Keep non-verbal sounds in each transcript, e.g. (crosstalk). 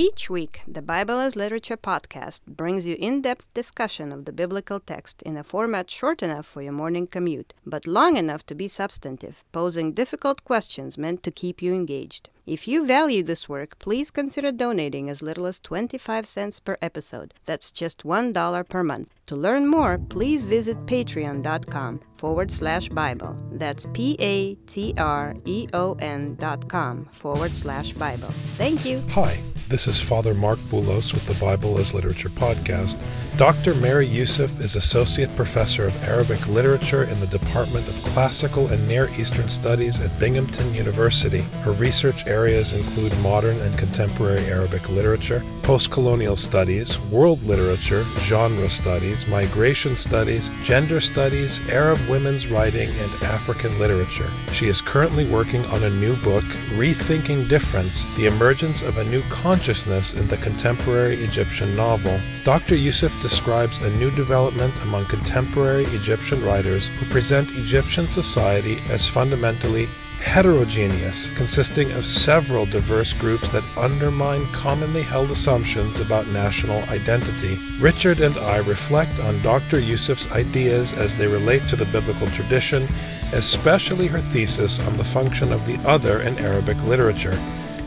Each week, the Bible as Literature podcast brings you in depth discussion of the biblical text in a format short enough for your morning commute, but long enough to be substantive, posing difficult questions meant to keep you engaged. If you value this work, please consider donating as little as 25 cents per episode. That's just $1 per month. To learn more, please visit patreon.com forward slash Bible. That's P A T R E O N dot com forward slash Bible. Thank you. Hi, this is Father Marc Boulos with the Bible as Literature podcast. Dr. Mary Youssef is Associate Professor of Arabic Literature in the Department of Classical and Near Eastern Studies at Binghamton University. Her research areas include modern and contemporary Arabic literature, post-colonial studies, world literature, genre studies, migration studies, gender studies, Arab women's writing, and African literature. She is currently working on a new book, Rethinking Difference The Emergence of a New Consciousness in the Contemporary Egyptian Novel. Dr. Youssef describes a new development among contemporary Egyptian writers who present Egyptian society as fundamentally heterogeneous, consisting of several diverse groups that undermine commonly held assumptions about national identity. Richard and I reflect on Dr. Youssef's ideas as they relate to the biblical tradition, especially her thesis on the function of the other in Arabic literature.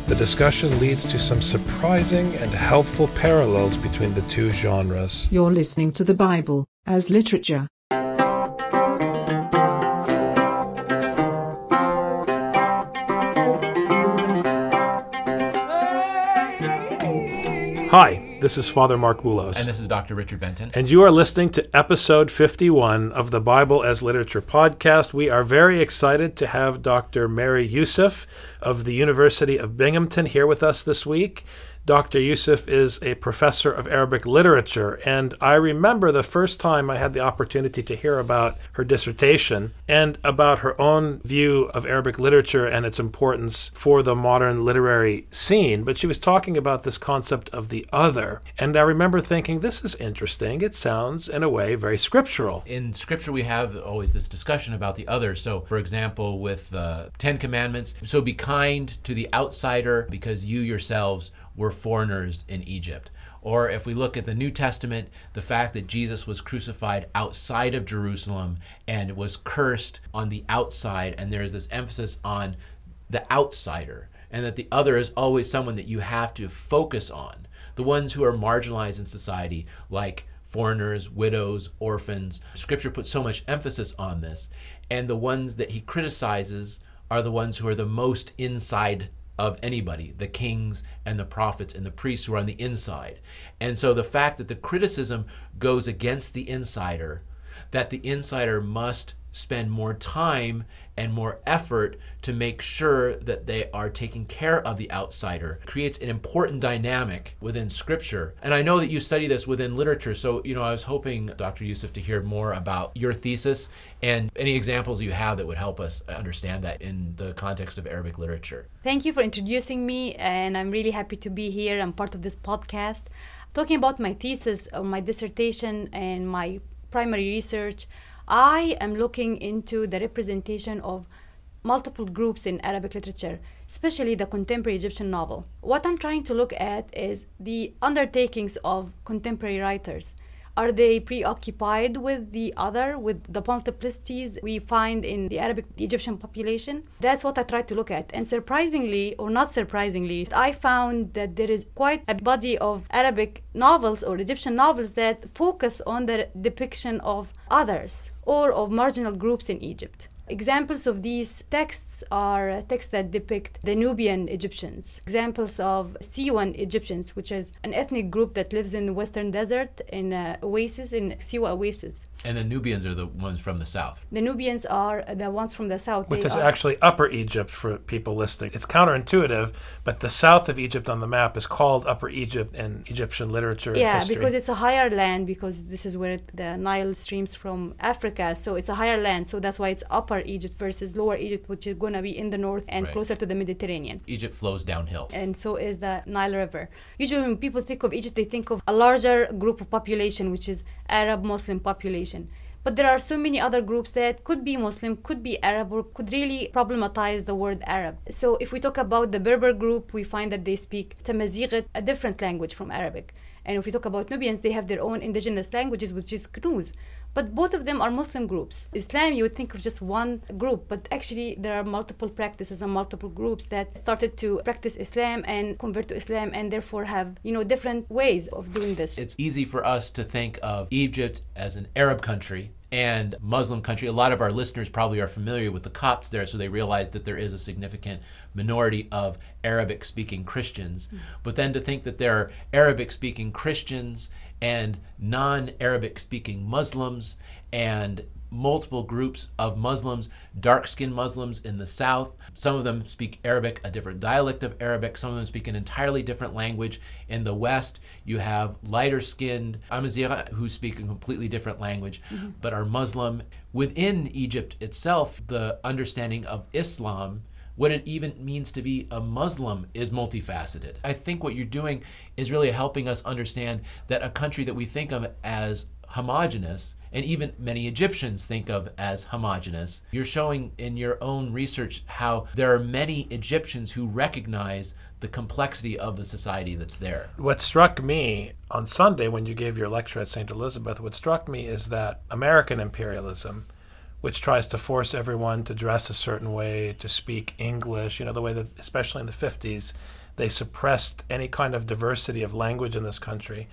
The discussion leads to some surprising and helpful parallels between the two genres. You're listening to the Bible as literature. Hi, this is Father Marc Boulos. And this is Dr. Richard Benton. And you are listening to episode 51 of the Bible as Literature podcast. We are very excited to have Dr. Mary Youssef of the University of Binghamton here with us this week. Dr. Youssef is a professor of Arabic literature, and I remember the first time I had the opportunity to hear about her dissertation and about her own view of Arabic literature and its importance for the modern literary scene. But she was talking about this concept of the other, and I remember thinking, this is interesting. It sounds, in a way, very scriptural. In scripture, we have always this discussion about the other. So, for example, with the Ten Commandments, so be kind to the outsider because you yourselves were foreigners in Egypt. Or if we look at the New Testament, the fact that Jesus was crucified outside of Jerusalem and was cursed on the outside, and there is this emphasis on the outsider, and that the other is always someone that you have to focus on. The ones who are marginalized in society, like foreigners, widows, orphans. Scripture puts so much emphasis on this. And the ones that he criticizes are the ones who are the most inside of anybody the kings and the prophets and the priests who are on the inside. And so the fact that the criticism goes against the insider, that the insider must spend more time and more effort to make sure that they are taking care of the outsider creates an important dynamic within scripture. And i know that you study this within literature so you know i was hoping dr youssef to hear more about your thesis and any examples you have that would help us understand that in the context of arabic literature. Thank you for introducing me and i'm really happy to be here i'm part of this podcast. Talking about my thesis or my dissertation and my primary research I am looking into the representation of multiple groups in Arabic literature, especially the contemporary Egyptian novel. What I'm trying to look at is the undertakings of contemporary writers. Are they preoccupied with the other, with the multiplicities we find in the Arabic the Egyptian population? That's what I tried to look at. And surprisingly, or not surprisingly, I found that there is quite a body of Arabic novels or Egyptian novels that focus on the depiction of others or of marginal groups in Egypt. Examples of these texts are texts that depict the Nubian Egyptians, examples of Siwan Egyptians, which is an ethnic group that lives in the western desert in uh, oasis, in Siwa oasis. And the Nubians are the ones from the south. The Nubians are the ones from the south. Which They is are- actually Upper Egypt for people listening. It's counterintuitive, but the south of Egypt on the map is called Upper Egypt in Egyptian literature and yeah, history. because it's a higher land because this is where the Nile streams from Africa, so it's a higher land. So that's why it's Upper Egypt versus Lower Egypt, which is gonna be in the north and Right. closer to the Mediterranean. Egypt flows downhill. and so is the Nile River. Usually, when people think of Egypt, they think of a larger group of population, which is Arab Muslim population. But there are so many other groups that could be Muslim, could be Arab, or could really problematize the word Arab. So if we talk about the Berber group, we find that they speak Tamazight, a different language from Arabic. And if we talk about Nubians, they have their own indigenous languages, which is Knuz. But both of them are Muslim groups. Islam, you would think of just one group, but actually there are multiple practices and multiple groups that started to practice Islam and convert to Islam and therefore have, you know, different ways of doing this. It's easy for us to think of Egypt as an Arab country and Muslim country. A lot of our listeners probably are familiar with the Copts there, so they realize that there is a significant minority of Arabic speaking Christians. Mm-hmm. But then to think that there are Arabic speaking Christians and non Arabic speaking Muslims and multiple groups of Muslims, dark skinned Muslims in the south. Some of them speak Arabic, a different dialect of Arabic. Some of them speak an entirely different language. In the west, you have lighter skinned Amazigh who speak a completely different language mm-hmm. but are Muslim. Within Egypt itself, the understanding of Islam what it even means to be a Muslim is multifaceted. I think what you're doing is really helping us understand that a country that we think of as homogenous and even many Egyptians think of as homogenous. You're showing in your own research how there are many Egyptians who recognize the complexity of the society that's there. What struck me on Sunday when you gave your lecture at St. Elizabeth, what struck me is that American imperialism which tries to force everyone to dress a certain way, to speak English, you know, the way that, especially in the 50s, they suppressed any kind of diversity of language in this country.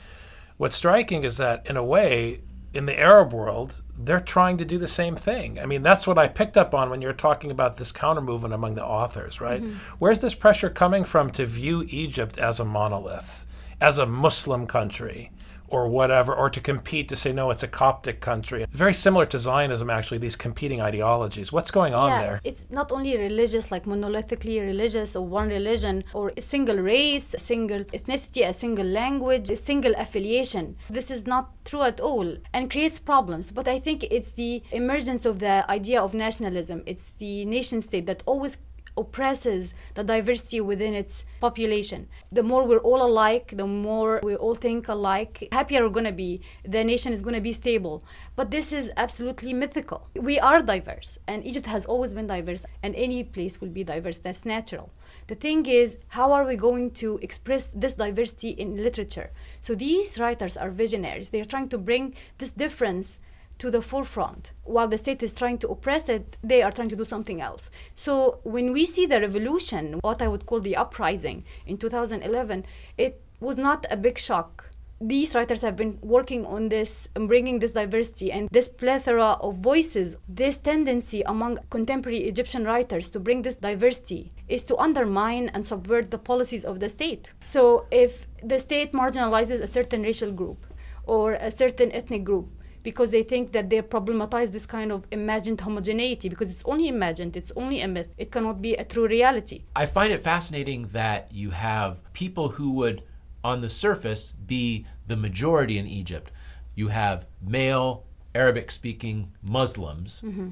What's striking is that, in a way, in the Arab world, they're trying to do the same thing. I mean, that's what I picked up on when you're talking about this counter movement among the authors, right? Mm-hmm. Where's this pressure coming from to view Egypt as a monolith, as a Muslim country? Or whatever, or to compete to say, no, it's a Coptic country. Very similar to Zionism, actually, these competing ideologies. What's going on yeah, there? It's not only religious, like monolithically religious, or one religion, or a single race, a single ethnicity, a single language, a single affiliation. This is not true at all and creates problems. But I think it's the emergence of the idea of nationalism, it's the nation state that always oppresses the diversity within its population. The more we're all alike, the more we all think alike, happier we're going to be. The nation is going to be stable. But this is absolutely mythical. We are diverse, and Egypt has always been diverse, and any place will be diverse. That's natural. The thing is, how are we going to express this diversity in literature? So these writers are visionaries. They're trying to bring this difference to the forefront. While the state is trying to oppress it, they are trying to do something else. So when we see the revolution, what I would call the uprising in 2011, it was not a big shock. These writers have been working on this and bringing this diversity and this plethora of voices. This tendency among contemporary Egyptian writers to bring this diversity is to undermine and subvert the policies of the state. So if the state marginalizes a certain racial group or a certain ethnic group, because they think that they problematize this kind of imagined homogeneity because it's only imagined, it's only a myth. It cannot be a true reality. I find it fascinating that you have people who would, on the surface, be the majority in Egypt. You have male Arabic speaking Muslims mm-hmm.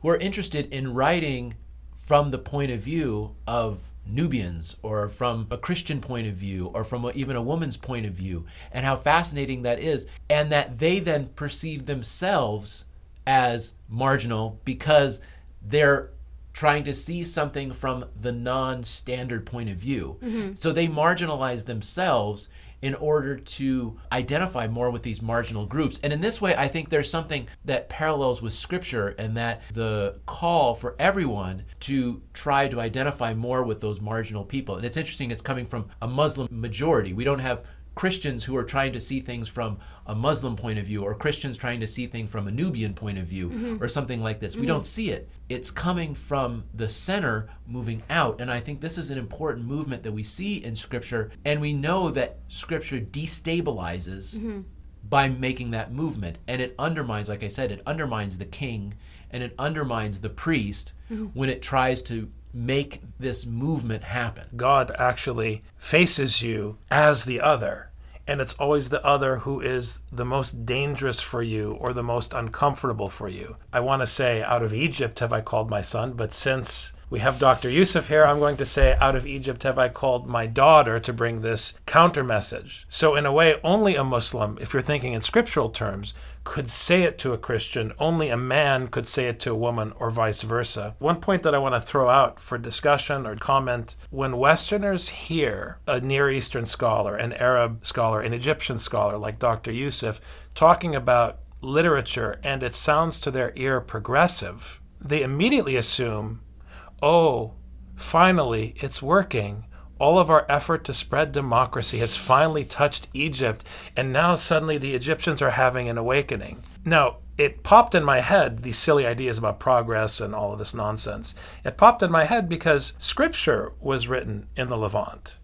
who are interested in writing from the point of view of Nubians or from a Christian point of view or from a, even a woman's point of view, and how fascinating that is, and that they then perceive themselves as marginal because they're trying to see something from the non standard point of view. Mm-hmm. So they marginalize themselves in order to identify more with these marginal groups. And in this way, I think there's something that parallels with Scripture and that the call for everyone to try to identify more with those marginal people. And it's interesting, it's coming from a Muslim majority. We don't have Christians who are trying to see things from a Muslim point of view, or Christians trying to see things from a Nubian point of view, mm-hmm. or something like this. Mm-hmm. We don't see it. It's coming from the center moving out. And I think this is an important movement that we see in Scripture. And we know that Scripture destabilizes mm-hmm. by making that movement. And it undermines, like I said, it undermines the king and it undermines the priest mm-hmm. when it tries to make this movement happen. God actually faces you as the other. And it's always the other who is the most dangerous for you or the most uncomfortable for you. I want to say, out of Egypt have I called my son, but since We have Dr. Youssef here. I'm going to say, Out of Egypt have I called my daughter to bring this counter message. So, in a way, only a Muslim, if you're thinking in scriptural terms, could say it to a Christian. Only a man could say it to a woman, or vice versa. One point that I want to throw out for discussion or comment when Westerners hear a Near Eastern scholar, an Arab scholar, an Egyptian scholar like Dr. Youssef talking about literature and it sounds to their ear progressive, they immediately assume oh, finally, it's working. All of our effort to spread democracy has finally touched Egypt, and now suddenly the Egyptians are having an awakening. Now, it popped in my head, these silly ideas about progress and all of this nonsense. It popped in my head because scripture was written in the Levant.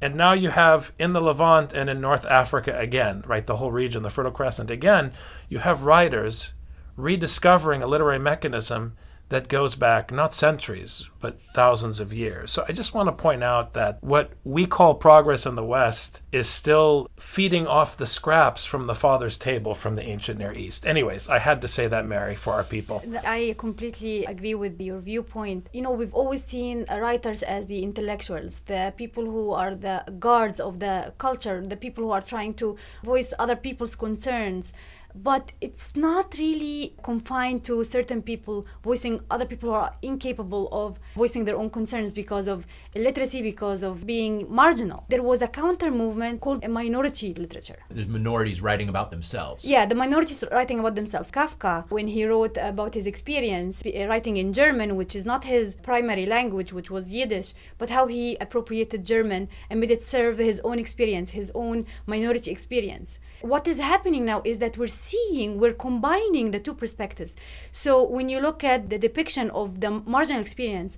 And now you have in the Levant and in North Africa again, right, the whole region, the Fertile Crescent, again, you have writers rediscovering a literary mechanism that goes back not centuries, but thousands of years. So I just want to point out that what we call progress in the West is still feeding off the scraps from the Father's table from the ancient Near East. Anyways, I had to say that, Mary, for our people. I completely agree with your viewpoint. You know, we've always seen writers as the intellectuals, the people who are the guards of the culture, the people who are trying to voice other people's concerns but it's not really confined to certain people voicing other people who are incapable of voicing their own concerns because of illiteracy because of being marginal. There was a counter movement called a minority literature. There's minorities writing about themselves. Yeah the minorities writing about themselves. Kafka when he wrote about his experience eh, writing in german which is not his primary language which was yiddish but how he appropriated german and made it serve his own experience his own minority experience. What is happening now is that we're seeing, we're combining the two perspectives. So when you look at the depiction of the marginal experience,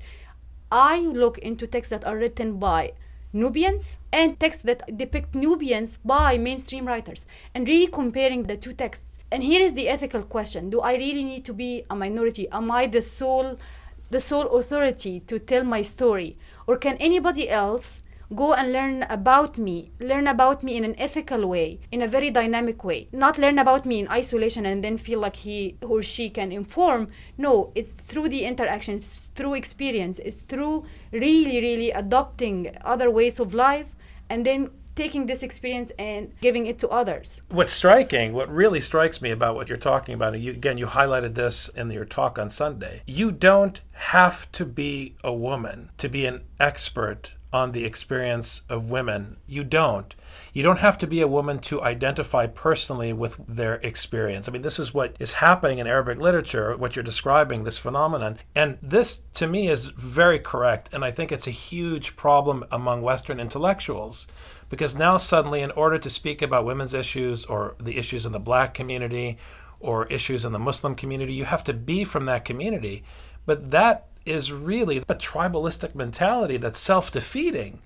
I look into texts that are written by Nubians and texts that depict Nubians by mainstream writers and really comparing the two texts. And here is the ethical question Do I really need to be a minority? Am I the sole the sole authority to tell my story? Or can anybody else go and learn about me learn about me in an ethical way in a very dynamic way not learn about me in isolation and then feel like he or she can inform no it's through the interaction it's through experience it's through really really adopting other ways of life and then taking this experience and giving it to others. What's striking, what really strikes me about what you're talking about, and you, again, you highlighted this in your talk on Sunday, you don't have to be a woman to be an expert on the experience of women. You don't. You don't have to be a woman to identify personally with their experience. I mean, this is what is happening in Arabic literature, what you're describing, this phenomenon. And this, to me, is very correct. And I think it's a huge problem among Western intellectuals. Because now, suddenly, in order to speak about women's issues or the issues in the black community or issues in the Muslim community, you have to be from that community. But that is really a tribalistic mentality that's self defeating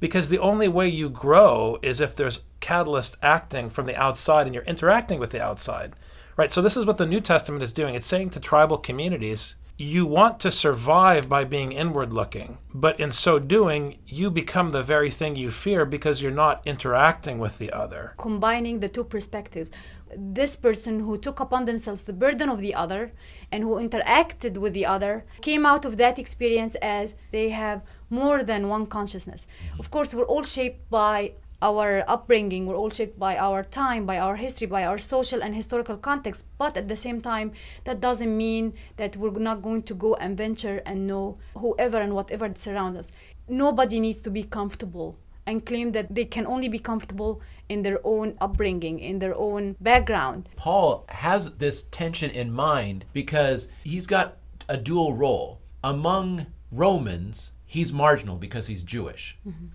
because the only way you grow is if there's catalyst acting from the outside and you're interacting with the outside. Right? So, this is what the New Testament is doing. It's saying to tribal communities, you want to survive by being inward looking, but in so doing, you become the very thing you fear because you're not interacting with the other. Combining the two perspectives this person who took upon themselves the burden of the other and who interacted with the other came out of that experience as they have more than one consciousness. Mm-hmm. Of course, we're all shaped by our upbringing, we're all shaped by our time, by our history, by our social and historical context. But at the same time, that doesn't mean that we're not going to go and venture and know whoever and whatever surrounds us. Nobody needs to be comfortable and claim that they can only be comfortable in their own upbringing, in their own background. Paul has this tension in mind because he's got a dual role. Among Romans, he's marginal because he's Jewish. Mm-hmm.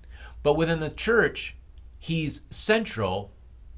But within the church, he's central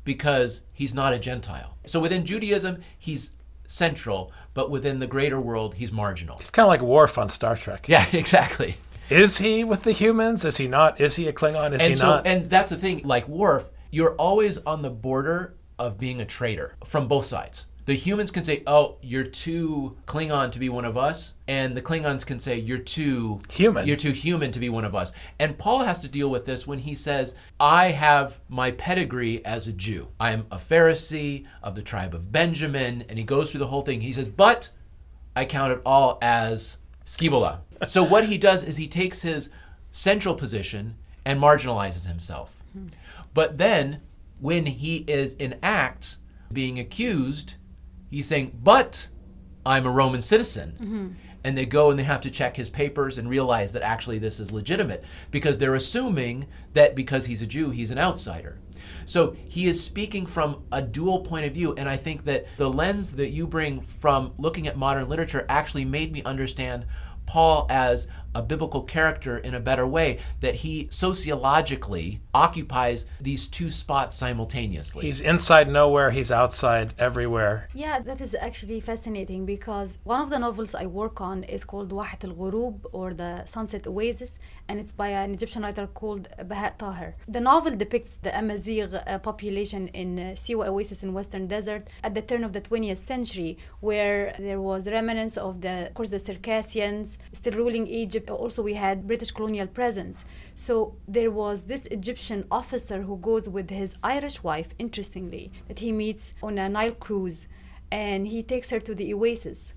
because he's not a Gentile. So within Judaism, he's central, but within the greater world, he's marginal. It's kind of like Worf on Star Trek. Yeah, (laughs) exactly. Is he with the humans? Is he not? Is he a Klingon? Is and he so, not? And that's the thing. Like Worf, you're always on the border of being a traitor from both sides. The humans can say, "Oh, you're too Klingon to be one of us," and the Klingons can say, "You're too human. You're too human to be one of us." And Paul has to deal with this when he says, "I have my pedigree as a Jew. I am a Pharisee of the tribe of Benjamin," and he goes through the whole thing. He says, "But I count it all as skubala. So what he does is he takes his central position and marginalizes himself. But then when he is in act being accused, he's saying, But I'm a Roman citizen. Mm-hmm. And they go and they have to check his papers and realize that actually this is legitimate because they're assuming that because he's a Jew, he's an outsider. So he is speaking from a dual point of view. And I think that the lens that you bring from looking at modern literature actually made me understand Paul as a biblical character in a better way, that he sociologically occupies these two spots simultaneously. He's inside nowhere, he's outside everywhere. Yeah, that is actually fascinating because one of the novels I work on is called Wahat al Ghurub or the Sunset Oasis, and it's by an Egyptian writer called Bahaa Taher. The novel depicts the Amazigh uh, population in uh, Siwa Oasis in Western Desert at the turn of the 20th century, where there was remnants of the, of course, the Circassians still ruling Egypt. Also, we had British colonial presence. So there was this Egyptian officer who goes with his Irish wife, interestingly, that he meets on a Nile cruise, and he takes her to the Oasis.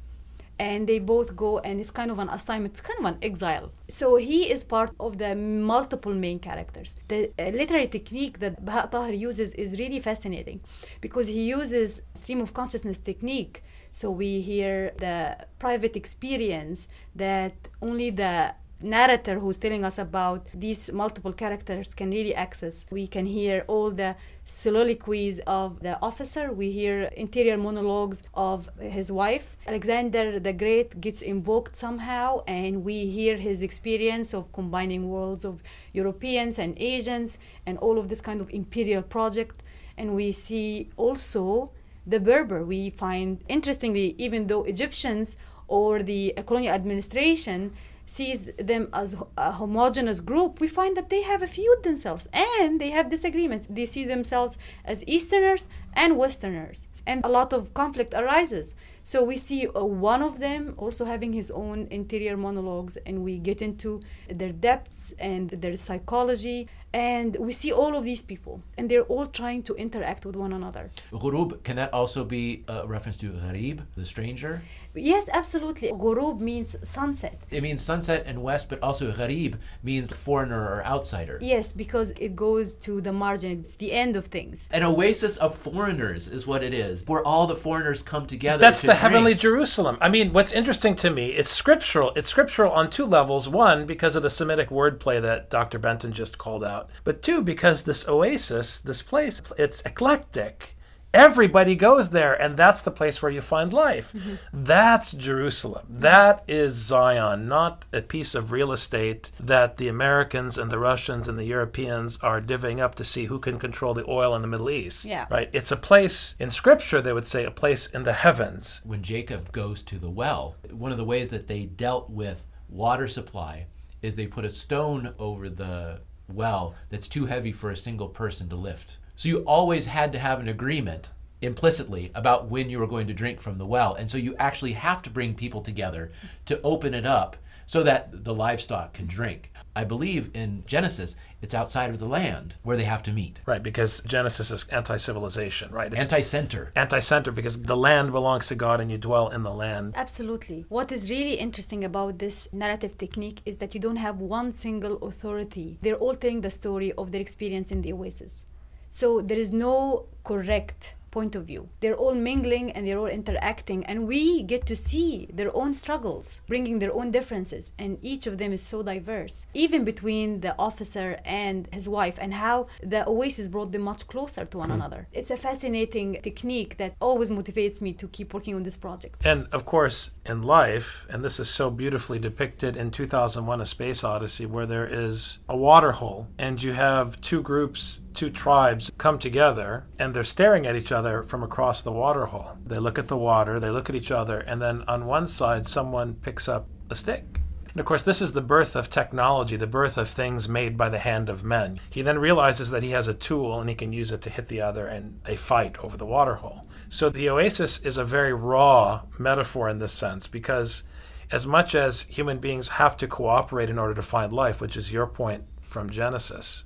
And they both go and it's kind of an assignment it's kind of an exile. So he is part of the multiple main characters. The uh, literary technique that Bahaa Taher uses is really fascinating because he uses stream of consciousness technique so we hear the private experience that only the narrator who's telling us about these multiple characters can really access we can hear all the soliloquies of the officer. We hear interior monologues of his wife. Alexander the Great gets invoked somehow, and we hear his experience of combining worlds of Europeans and Asians and all of this kind of imperial project. And we see also the Berber. We find, interestingly, even though Egyptians or the colonial administration sees them as a homogenous group, we find that they have a feud themselves and they have disagreements. They see themselves as Easterners and Westerners, and a lot of conflict arises. So we see uh, one of them also having his own interior monologues, and we get into their depths and their psychology. And we see all of these people, and they're all trying to interact with one another. Ghurub, can that also be a reference to gharib, the stranger? Yes, absolutely. Ghurub means sunset. It means sunset and west, but also gharib means foreigner or outsider. Yes, because it goes to the margin, it's the end of things. An oasis of foreigners is what it is, where all the foreigners come together. That's to the drink. heavenly Jerusalem. I mean, what's interesting to me, it's scriptural. It's scriptural on two levels. One, because of the Semitic wordplay that Dr. Benton just called out. But two, because this oasis, this place, it's eclectic. Everybody goes there, and that's the place where you find life. Mm-hmm. That's Jerusalem. That is Zion, not a piece of real estate that the Americans and the Russians and the Europeans are divvying up to see who can control the oil in the Middle East. Yeah. Right? It's a place, in Scripture, they would say, a place in the heavens. when Jacob goes to the well, one of the ways that they dealt with water supply is they put a stone over the well that's too heavy for a single person to lift. So you always had to have an agreement implicitly about when you were going to drink from the well. And so you actually have to bring people together to open it up so that the livestock can drink. I believe in Genesis, it's outside of the land where they have to meet. Right, because Genesis is anti-civilization, right? Anti-center. anti-center because the land belongs to God and you dwell in the land. Absolutely. What is really interesting about this narrative technique is that you don't have one single authority. They're all telling the story of their experience in the oasis. So there is no correct point of view. They're all mingling and they're all interacting, and we get to see their own struggles, bringing their own differences, and each of them is so diverse, even between the officer and his wife, and how the oasis brought them much closer to one hmm. another. It's a fascinating technique that always motivates me to keep working on this project. And of course, in life, and this is so beautifully depicted in 2001 A Space Odyssey, where there is a water hole and you have two groups, two tribes come together and they're staring at each other from across the waterhole. They look at the water, they look at each other, and then on one side, someone picks up a stick. And of course, this is the birth of technology, the birth of things made by the hand of men. He then realizes that he has a tool and he can use it to hit the other, and they fight over the waterhole. So the oasis is a very raw metaphor in this sense because, as much as human beings have to cooperate in order to find life, which is your point from Genesis,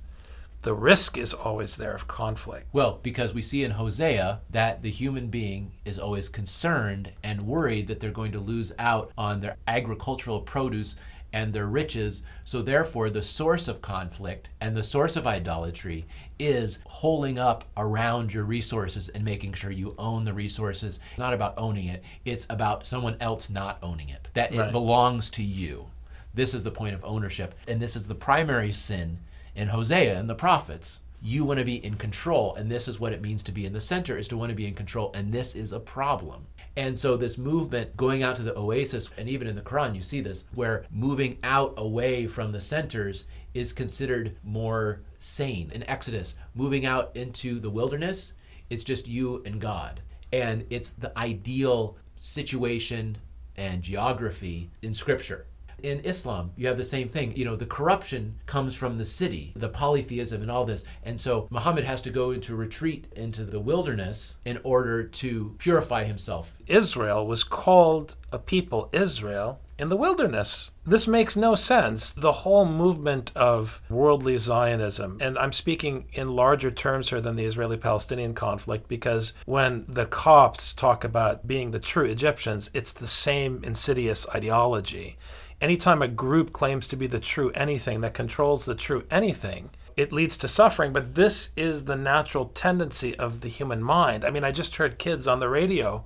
the risk is always there of conflict. Well, because we see in Hosea that the human being is always concerned and worried that they're going to lose out on their agricultural produce and their riches. So, therefore, the source of conflict and the source of idolatry is holding up around your resources and making sure you own the resources. It's not about owning it, it's about someone else not owning it, that Right. it belongs to you. This is the point of ownership. And this is the primary sin in Hosea and the prophets. You want to be in control, and this is what it means to be in the center, is to want to be in control, and this is a problem. And so, this movement going out to the oasis, and even in the Quran, you see this, where moving out away from the centers is considered more sane. In Exodus, moving out into the wilderness, it's just you and God. And it's the ideal situation and geography in Scripture. In Islam, you have the same thing. You know, the corruption comes from the city, the polytheism and all this. And so Muhammad has to go into retreat into the wilderness in order to purify himself. Israel was called a people, Israel, in the wilderness. This makes no sense. The whole movement of worldly Zionism, and I'm speaking in larger terms here than the Israeli Palestinian conflict, because when the Copts talk about being the true Egyptians, it's the same insidious ideology. Anytime a group claims to be the true anything that controls the true anything, it leads to suffering. But this is the natural tendency of the human mind. I mean, I just heard kids on the radio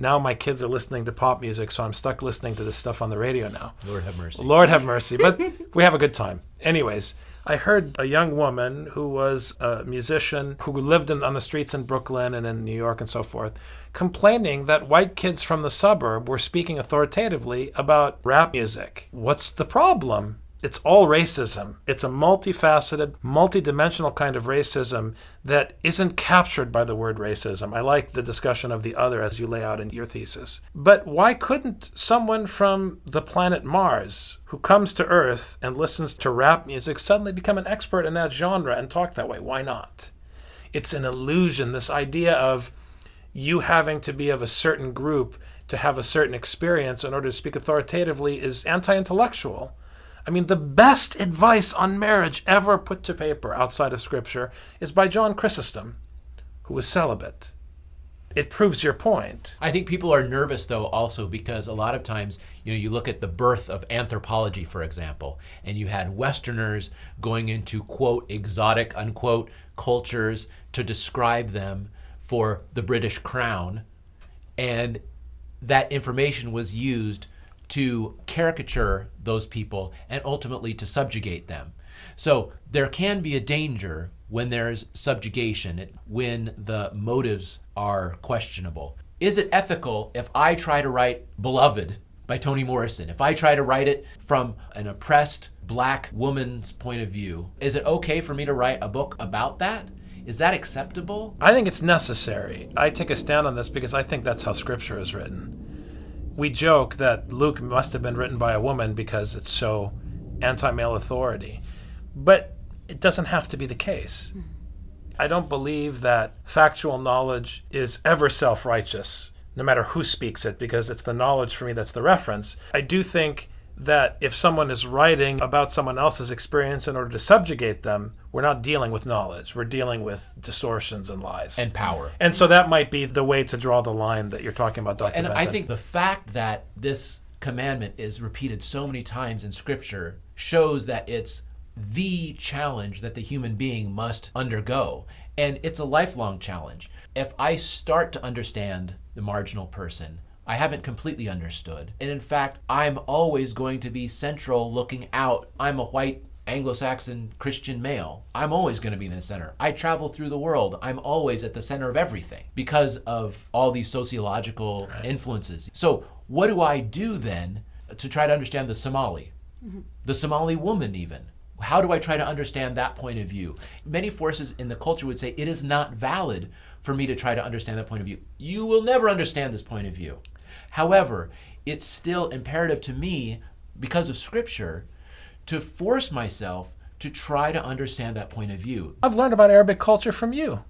now my kids are listening to pop music, so I'm stuck listening to this stuff on the radio now. Lord have mercy. Lord have mercy. But (laughs) we have a good time. Anyways, I heard a young woman who was a musician who lived in, on the streets in Brooklyn and in New York and so forth, complaining that white kids from the suburb were speaking authoritatively about rap music. What's the problem? It's all racism. It's a multifaceted, multidimensional kind of racism that isn't captured by the word racism. I like the discussion of the other as you lay out in your thesis. But why couldn't someone from the planet Mars who comes to Earth and listens to rap music suddenly become an expert in that genre and talk that way? Why not? It's an illusion, this idea of you having to be of a certain group to have a certain experience in order to speak authoritatively is anti intellectual. I mean, the best advice on marriage ever put to paper outside of Scripture is by John Chrysostom, who was celibate. It proves your point. I think people are nervous though also because a lot of times, you know, you look at the birth of anthropology, for example, and you had Westerners going into quote exotic unquote cultures to describe them for the British crown, and that information was used to caricature those people and ultimately to subjugate them. So there can be a danger when there's subjugation, when the motives are questionable. Is it ethical if I try to write Beloved by Toni Morrison? If I try to write it from an oppressed black woman's point of view, is it okay for me to write a book about that? Is that acceptable? I think it's necessary. I take a stand on this because I think that's how Scripture is written. We joke that Luke must have been written by a woman because it's so anti male authority. But it doesn't have to be the case. I don't believe that factual knowledge is ever self righteous, no matter who speaks it, because it's the knowledge for me that's the reference. I do think that if someone is writing about someone else's experience in order to subjugate them, we're not dealing with knowledge. We're dealing with distortions and lies. And power. And so that might be the way to draw the line that you're talking about, Dr. And I think the fact that this commandment is repeated so many times in Scripture shows that it's the challenge that the human being must undergo. And it's a lifelong challenge. If I start to understand the marginal person, I haven't completely understood. And in fact, I'm always going to be central looking out. I'm a white Anglo Saxon Christian male. I'm always going to be in the center. I travel through the world. I'm always at the center of everything because of all these sociological influences. So, what do I do then to try to understand the Somali? Mm-hmm. The Somali woman, even. How do I try to understand that point of view? Many forces in the culture would say it is not valid for me to try to understand that point of view. You will never understand this point of view. However, it's still imperative to me, because of Scripture, to force myself to try to understand that point of view. I've learned about Arabic culture from you.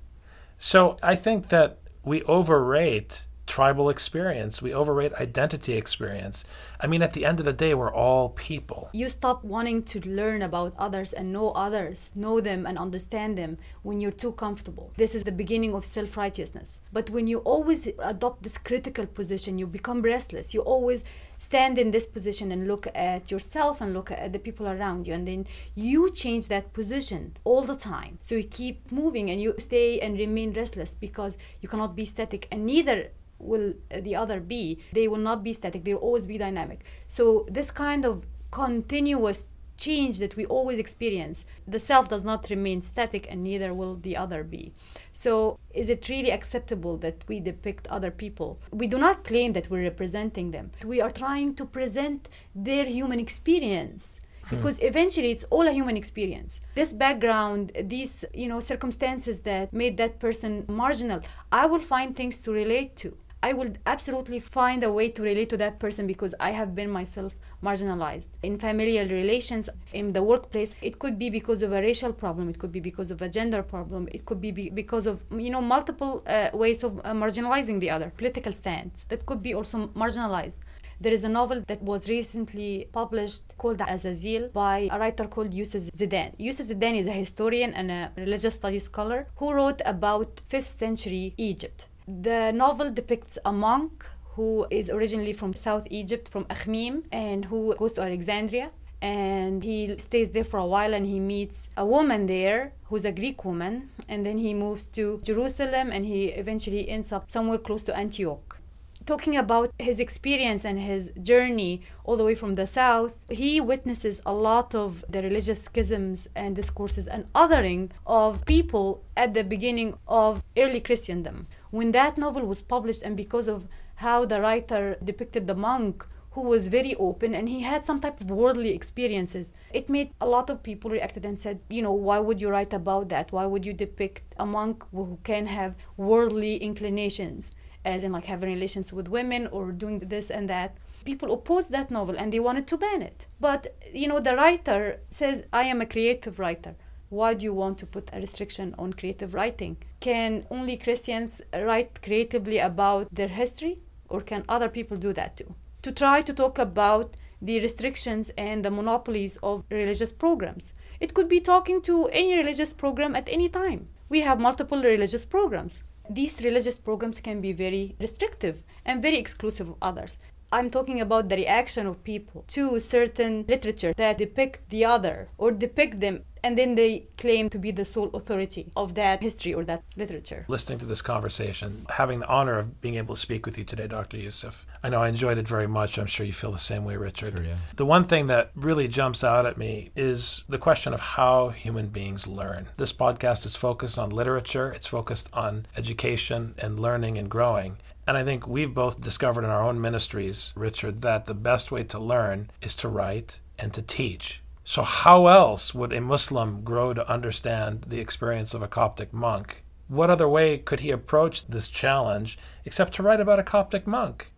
So I think that we overrate tribal experience. We overrate identity experience. I mean, at the end of the day, we're all people. You stop wanting to learn about others and know others, know them and understand them when you're too comfortable. This is the beginning of self righteousness. But when you always adopt this critical position, you become restless. You always stand in this position and look at yourself and look at the people around you. And then you change that position all the time. So you keep moving and you stay and remain restless because you cannot be static. And neither will the other be. They will not be static, they'll always be dynamic. So, this kind of continuous change that we always experience, the self does not remain static and neither will the other be. So, is it really acceptable that we depict other people? We do not claim that we're representing them, we are trying to present their human experience hmm. because eventually it's all a human experience this background these you know circumstances that made that person marginal i will find things to relate to I will absolutely find a way to relate to that person because I have been myself marginalized in familial relations, in the workplace. It could be because of a racial problem, it could be because of a gender problem, it could be because of you know multiple uh, ways of uh, marginalizing the other. Political stance that could be also marginalized. There is a novel that was recently published called Azazel by a writer called Yusuf Zidan. Yusuf Zidan is a historian and a religious studies scholar who wrote about 5th century Egypt. The novel depicts a monk who is originally from South Egypt, from Akhmim, and who goes to Alexandria. And he stays there for a while and he meets a woman there who's a Greek woman. And then he moves to Jerusalem and he eventually ends up somewhere close to Antioch talking about his experience and his journey all the way from the south, he witnesses a lot of the religious schisms and discourses and othering of people at the beginning of early Christendom. When that novel was published, and because of how the writer depicted the monk who was very open and he had some type of worldly experiences. It made a lot of people reacted and said, you know, why would you write about that? Why would you depict a monk who can have worldly inclinations? as in like having relations with women or doing this and that. People opposed that novel and they wanted to ban it. But, you know, the writer says, I am a creative writer. Why do you want to put a restriction on creative writing? Can only Christians write creatively about their history? Or can other people do that too? To try to talk about the restrictions and the monopolies of religious programs. It could be talking to any religious program at any time. We have multiple religious programs these religious programs can be very restrictive and very exclusive of others. I'm talking about the reaction of people to certain literature that depict the other or depict them and then they claim to be the sole authority of that history or that literature. Listening to this conversation, having the honor of being able to speak with you today, Dr. Youssef, I know I enjoyed it very much. I'm sure you feel the same way, Richard. Sure, yeah. The one thing that really jumps out at me is the question of how human beings learn. This podcast is focused on literature, it's focused on education and learning and growing. And I think we've both discovered in our own ministries, Richard, that the best way to learn is to write and to teach. So, how else would a Muslim grow to understand the experience of a Coptic monk? What other way could he approach this challenge except to write about a Coptic monk?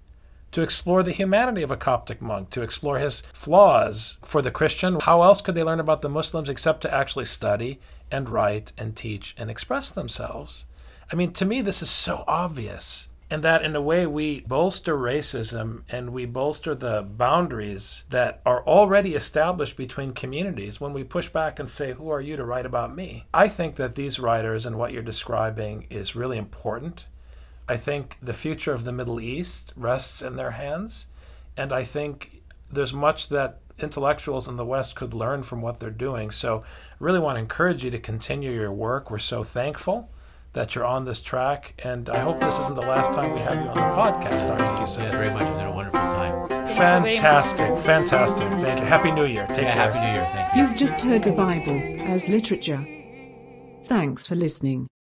To explore the humanity of a Coptic monk, to explore his flaws. For the Christian, how else could they learn about the Muslims except to actually study and write and teach and express themselves? I mean, to me, this is so obvious and that in a way we bolster racism and we bolster the boundaries that are already established between communities when we push back and say who are you to write about me? I think that these writers and what you're describing is really important. I think the future of the middle east rests in their hands. And i think there's much that intellectuals in the west could learn from what they're doing. So i really want to encourage you to continue your work. We're so thankful that you're on this track. And I hope this isn't the last time we have you on the podcast, Dr. Youssef. Yeah, very much. It's been a wonderful time. Fantastic, fantastic. Thank you. Happy New Year. Take yeah, care. Happy New Year. Thank you. You've just heard the Bible as literature. Thanks for listening.